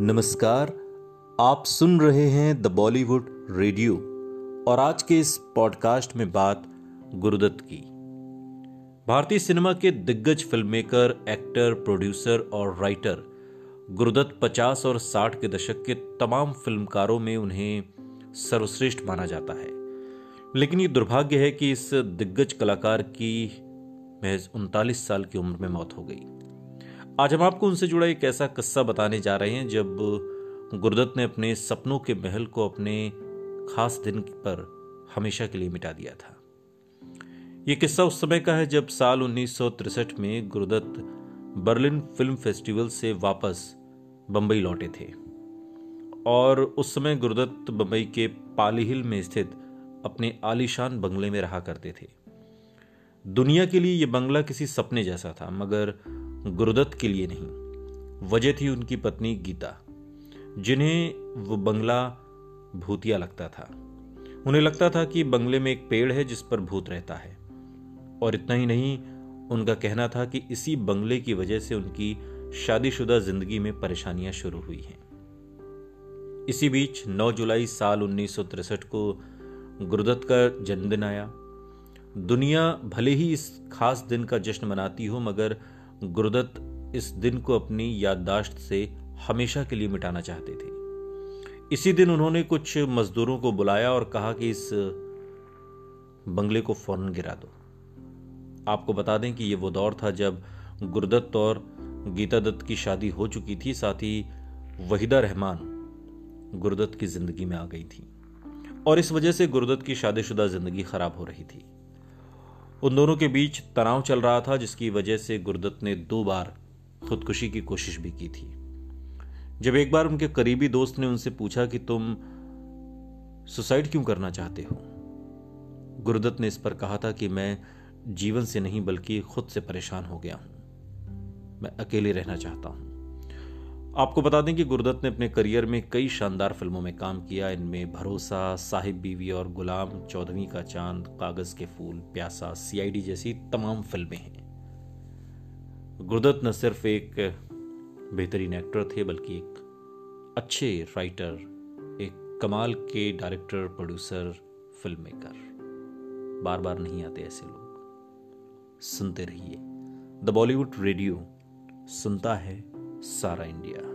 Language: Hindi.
नमस्कार, आप सुन रहे हैं द बॉलीवुड रेडियो और आज के इस पॉडकास्ट में बात गुरुदत्त की। भारतीय सिनेमा के दिग्गज फिल्ममेकर एक्टर प्रोड्यूसर और राइटर गुरुदत्त 50 और 60 के दशक के तमाम फिल्मकारों में उन्हें सर्वश्रेष्ठ माना जाता है। लेकिन ये दुर्भाग्य है कि इस दिग्गज कलाकार की महज उनतालीस साल की उम्र में मौत हो गई। आज हम आपको उनसे जुड़ा एक ऐसा किस्सा बताने जा रहे हैं जब गुरुदत्त ने अपने सपनों के महल को अपने खास दिन पर हमेशा के लिए मिटा दिया था। यह किस्सा उस समय का है जब साल उन्नीस में गुरुदत्त बर्लिन फ़िल्म फेस्टिवल से वापस बंबई लौटे थे। और उस समय गुरुदत्त बंबई के पाली हिल में स्थित अपने आलीशान बंगले में रहा करते थे। दुनिया के लिए यह बंगला किसी सपने जैसा था, मगर गुरुदत्त के लिए नहीं। वजह थी उनकी पत्नी गीता, जिन्हें वो बंगला भूतिया लगता था। उन्हें लगता था कि बंगले में एक पेड़ है जिस पर भूत रहता है। और इतना ही नहीं, उनका कहना था कि इसी बंगले की वजह से उनकी शादीशुदा ज़िंदगी में परेशानियाँ शुरू हुई हैं। इसी बीच 9 जुलाई साल उन्नीस को गुरुदत्त का जन्मदिन आया। दुनिया भले ही इस खास दिन का जश्न मनाती हो, मगर गुरुदत्त इस दिन को अपनी याददाश्त से हमेशा के लिए मिटाना चाहते थे। इसी दिन उन्होंने कुछ मजदूरों को बुलाया और कहा कि इस बंगले को फ़ौरन गिरा दो। आपको बता दें कि यह वो दौर था जब गुरुदत्त और गीता दत्त की शादी हो चुकी थी, साथ ही वहीदा रहमान गुरुदत्त की ज़िंदगी में आ गई थी और इस वजह से गुरुदत्त की शादीशुदा ज़िंदगी खराब हो रही थी। उन दोनों के बीच तनाव चल रहा था, जिसकी वजह से गुरदत्त ने दो बार खुदकुशी की कोशिश भी की थी। जब एक बार उनके करीबी दोस्त ने उनसे पूछा कि तुम सुसाइड क्यों करना चाहते हो गुरुदत्त ने इस पर कहा था कि मैं जीवन से नहीं, बल्कि खुद से परेशान हो गया हूँ। मैं अकेले रहना चाहता हूँ। आपको बता दें कि गुरुदत्त ने अपने करियर में कई शानदार फ़िल्मों में काम किया। इनमें भरोसा, साहिब बीवी और गुलाम चौदहवीं का चाँद, कागज़ के फूल, प्यासा सीआईडी जैसी तमाम फ़िल्में हैं। गुरुदत्त न सिर्फ़ एक बेहतरीन एक्टर थे, बल्कि एक अच्छे राइटर एक कमाल के डायरेक्टर प्रोड्यूसर फ़िल्म मेकर बार बार नहीं आते ऐसे लोग। सुनते रहिए। द बॉलीवुड रेडियो सुनता है Sara India.